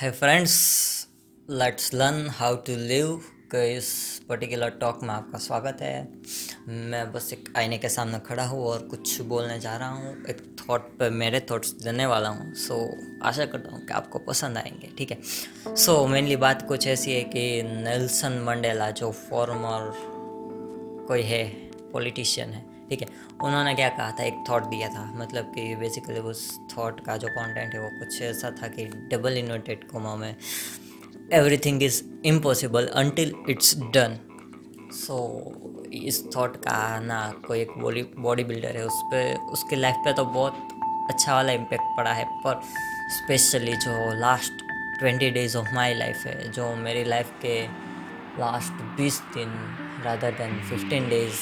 है friends let's learn how to live के इस पर्टिकुलर टॉक में आपका स्वागत है। मैं बस एक आईने के सामने खड़ा हूँ और कुछ बोलने जा रहा हूँ। एक थॉट पे मेरे थॉट्स देने वाला हूँ। सो so, आशा करता हूँ कि आपको पसंद आएँगे ठीक है? सो so, मेनली बात कुछ ऐसी है कि नेल्सन मंडेला जो फॉर्मर कोई है पॉलिटिशियन है ठीक है। उन्होंने क्या कहा था? एक थॉट दिया था मतलब कि बेसिकली उस थॉट का जो कंटेंट है वो कुछ ऐसा था कि डबल इन्वर्टेड कोमा में everything is impossible until it's done so इस थॉट का ना कोई एक बॉडी बॉडी बिल्डर है, उस पर उसके लाइफ पे तो बहुत अच्छा वाला इम्पेक्ट पड़ा है, पर स्पेशली जो last twenty days of my life है, जो मेरी लाइफ के लास्ट बीस दिन रादर देन फिफ्टीन डेज़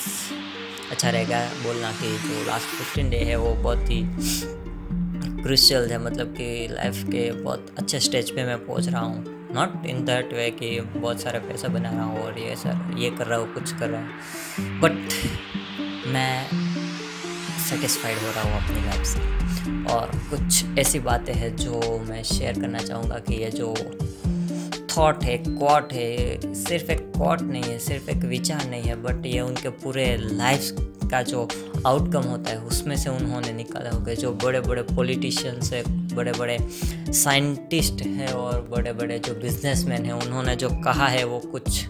अच्छा रहेगा बोलना कि जो लास्ट फिफ्टीन डे है वो बहुत ही क्रिशियल है मतलब कि लाइफ के बहुत अच्छे स्टेज पे मैं पहुँच रहा हूँ। नॉट इन दैट वे कि बहुत सारा पैसा बना रहा हूँ और ये सर, ये कर रहा हूँ, कुछ कर रहा हूँ। बट मैं सेटिस्फाइड हो रहा हूँ अपनी लाइफ से। और कुछ ऐसी बातें हैं जो मैं शेयर करना चाहूँगा कि ये जो थॉट है, क्वाट है, सिर्फ़ एक क्वाट नहीं है, सिर्फ़ एक विचार नहीं है बट ये उनके पूरे लाइफ का जो आउटकम होता है, उसमें से उन्होंने निकाला होगा। जो बड़े बड़े पॉलिटिशियंस है बड़े बड़े साइंटिस्ट हैं और बड़े बड़े जो बिजनेसमैन हैं, उन्होंने जो कहा है, वो कुछ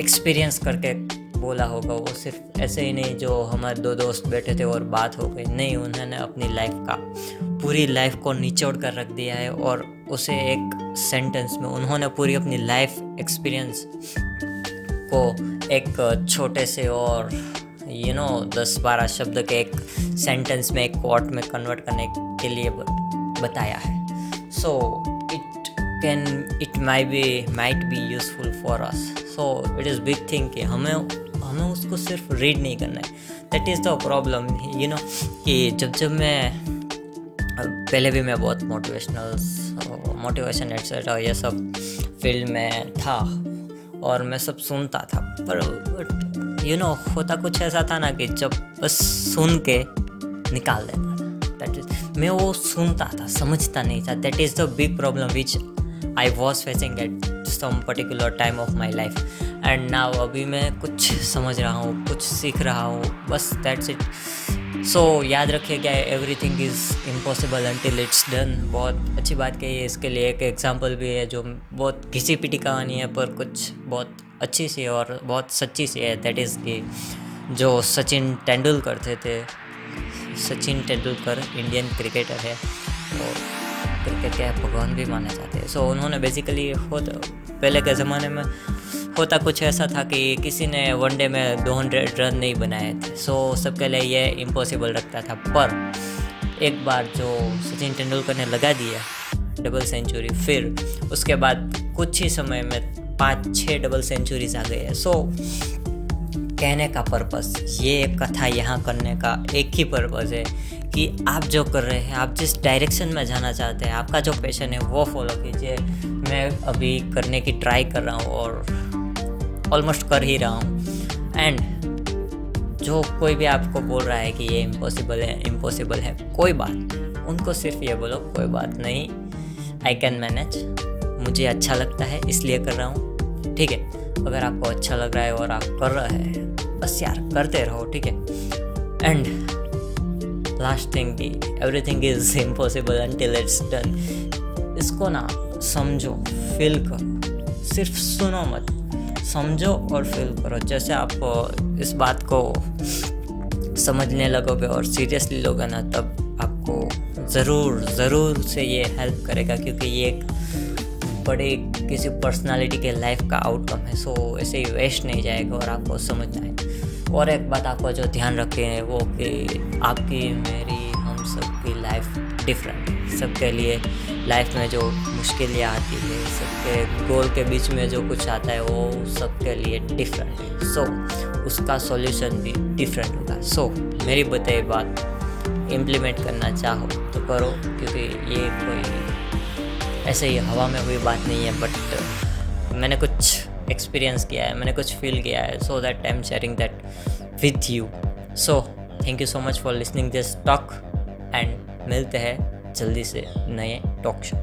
एक्सपीरियंस करके बोला होगा। वो सिर्फ़ ऐसे ही नहीं, जो हमारे दो दोस्त बैठे थे और बात हो गई। नहीं, उन्होंने अपनी लाइफ का पूरी लाइफ को निचोड़ कर रख दिया है और उसे एक सेंटेंस में उन्होंने पूरी अपनी लाइफ एक्सपीरियंस को एक छोटे से और यू नो दस बारह शब्द के एक सेंटेंस में, एक कोट में कन्वर्ट करने के लिए बताया है। So it can it may be might be useful for us so it is big thing कि हमें हमें उसको सिर्फ़ रीड नहीं करना है। That is the problem you know कि जब जब मैं पहले भी मैं बहुत मोटिवेशनल मोटिवेशन एट्सेट्रा ये सब फ़ील्ड में था और मैं सब सुनता था। पर यू नो होता कुछ ऐसा था ना कि जब बस सुन के निकाल देता था। दैट इज़ मैं वो सुनता था, समझता नहीं था। That is the big problem which I was facing at some particular time of my life and now अभी मैं कुछ समझ रहा हूँ, कुछ सीख रहा हूँ, बस दैट्स इट सो so, याद रखिए क्या everything is impossible until it's done बहुत अच्छी बात कही है इसके लिए। एक एग्ज़ाम्पल भी है जो बहुत घिसी पिटी कहानी है पर कुछ बहुत अच्छी सी और बहुत सच्ची सी है। दैट इज़ कि जो सचिन तेंदुलकर थे थे। सचिन तेंदुलकर इंडियन क्रिकेटर है और क्रिकेट के भगवान भी माने जाते हैं। सो so, उन्होंने बेसिकली खुद पहले के ज़माने में होता कुछ ऐसा था कि किसी ने वनडे में 200 रन नहीं बनाए थे। सो सबके लिए ये इम्पॉसिबल रखता था। पर एक बार जो सचिन तेंदुलकर ने लगा दिया डबल सेंचुरी फिर उसके बाद कुछ ही समय में पाँच छः डबल सेंचुरीज आ गए। सो कहने का पर्पस ये एक कथा यहाँ करने का एक ही पर्पस है कि आप जो कर रहे हैं, आप जिस डायरेक्शन में जाना चाहते हैं, आपका जो पैशन है, वो फॉलो कीजिए। मैं अभी करने की ट्राई कर रहा हूँ और ऑलमोस्ट कर ही रहा हूँ। एंड जो कोई भी आपको बोल रहा है कि ये इम्पॉसिबल है इम्पॉसिबल है, कोई बात उनको सिर्फ़ ये बोलो, कोई बात नहीं। आई कैन मैनेज मुझे अच्छा लगता है, इसलिए कर रहा हूँ। ठीक है, अगर आपको अच्छा लग रहा है और आप कर रहे हैं, बस यार करते रहो, ठीक है। एंड लास्ट थिंग की everything is impossible until it's done इसको ना समझो फील करो। सिर्फ़ सुनो मत। समझो और फील करो। जैसे आप इस बात को समझने लगोगे और सीरियसली लोगे ना, तब आपको ज़रूर ज़रूर से ये हेल्प करेगा क्योंकि ये एक बड़े किसी पर्सनालिटी के लाइफ का आउटकम है। सो ऐसे ही वेस्ट नहीं जाएगा और आपको समझना है और एक बात आपको जो ध्यान रखें, वो कि आपकी, मेरी, हम सबकी लाइफ डिफरेंट सबके लिए लाइफ में जो मुश्किलें आती है सबके गोल के बीच में जो कुछ आता है वो सबके लिए डिफरेंट है। सो so, उसका सॉल्यूशन भी डिफरेंट होगा। सो so, मेरी बताई बात इम्प्लीमेंट करना चाहो तो करो क्योंकि ये कोई ऐसे ही हवा में हुई बात नहीं है बट मैंने कुछ एक्सपीरियंस किया है मैंने कुछ फील किया है so that I am sharing that with you so thank you so much for listening this talk and मिलते हैं जल्दी से नए टॉक शो